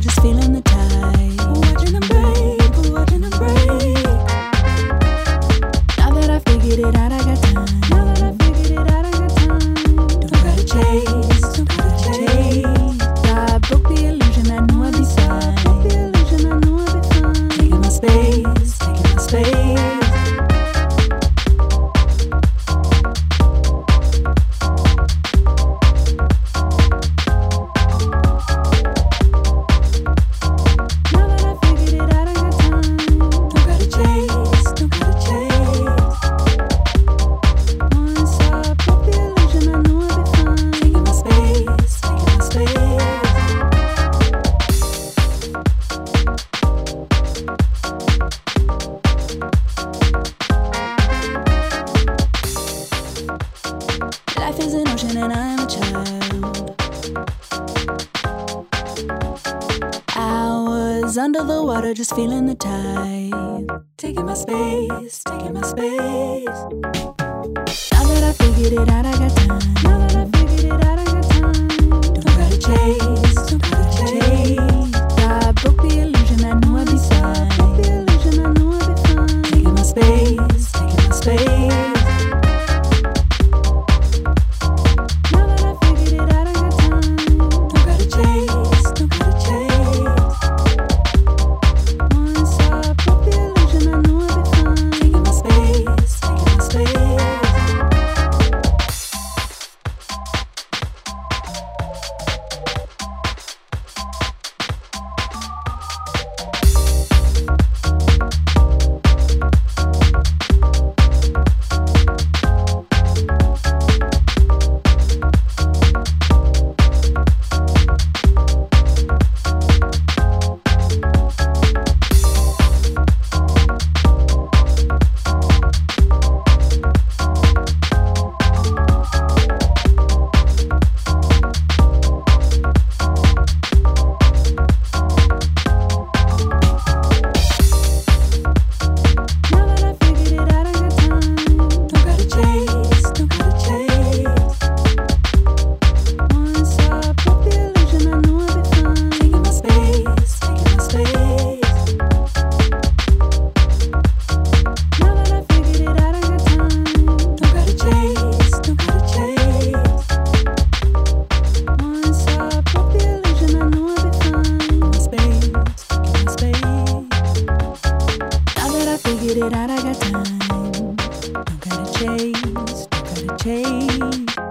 just feeling the time. time. I was under the water, just feeling the tide. Taking my space, taking my space. Now that I figured it out, I got time. Now that I I got time. Don't gotta chase, don't gotta chase.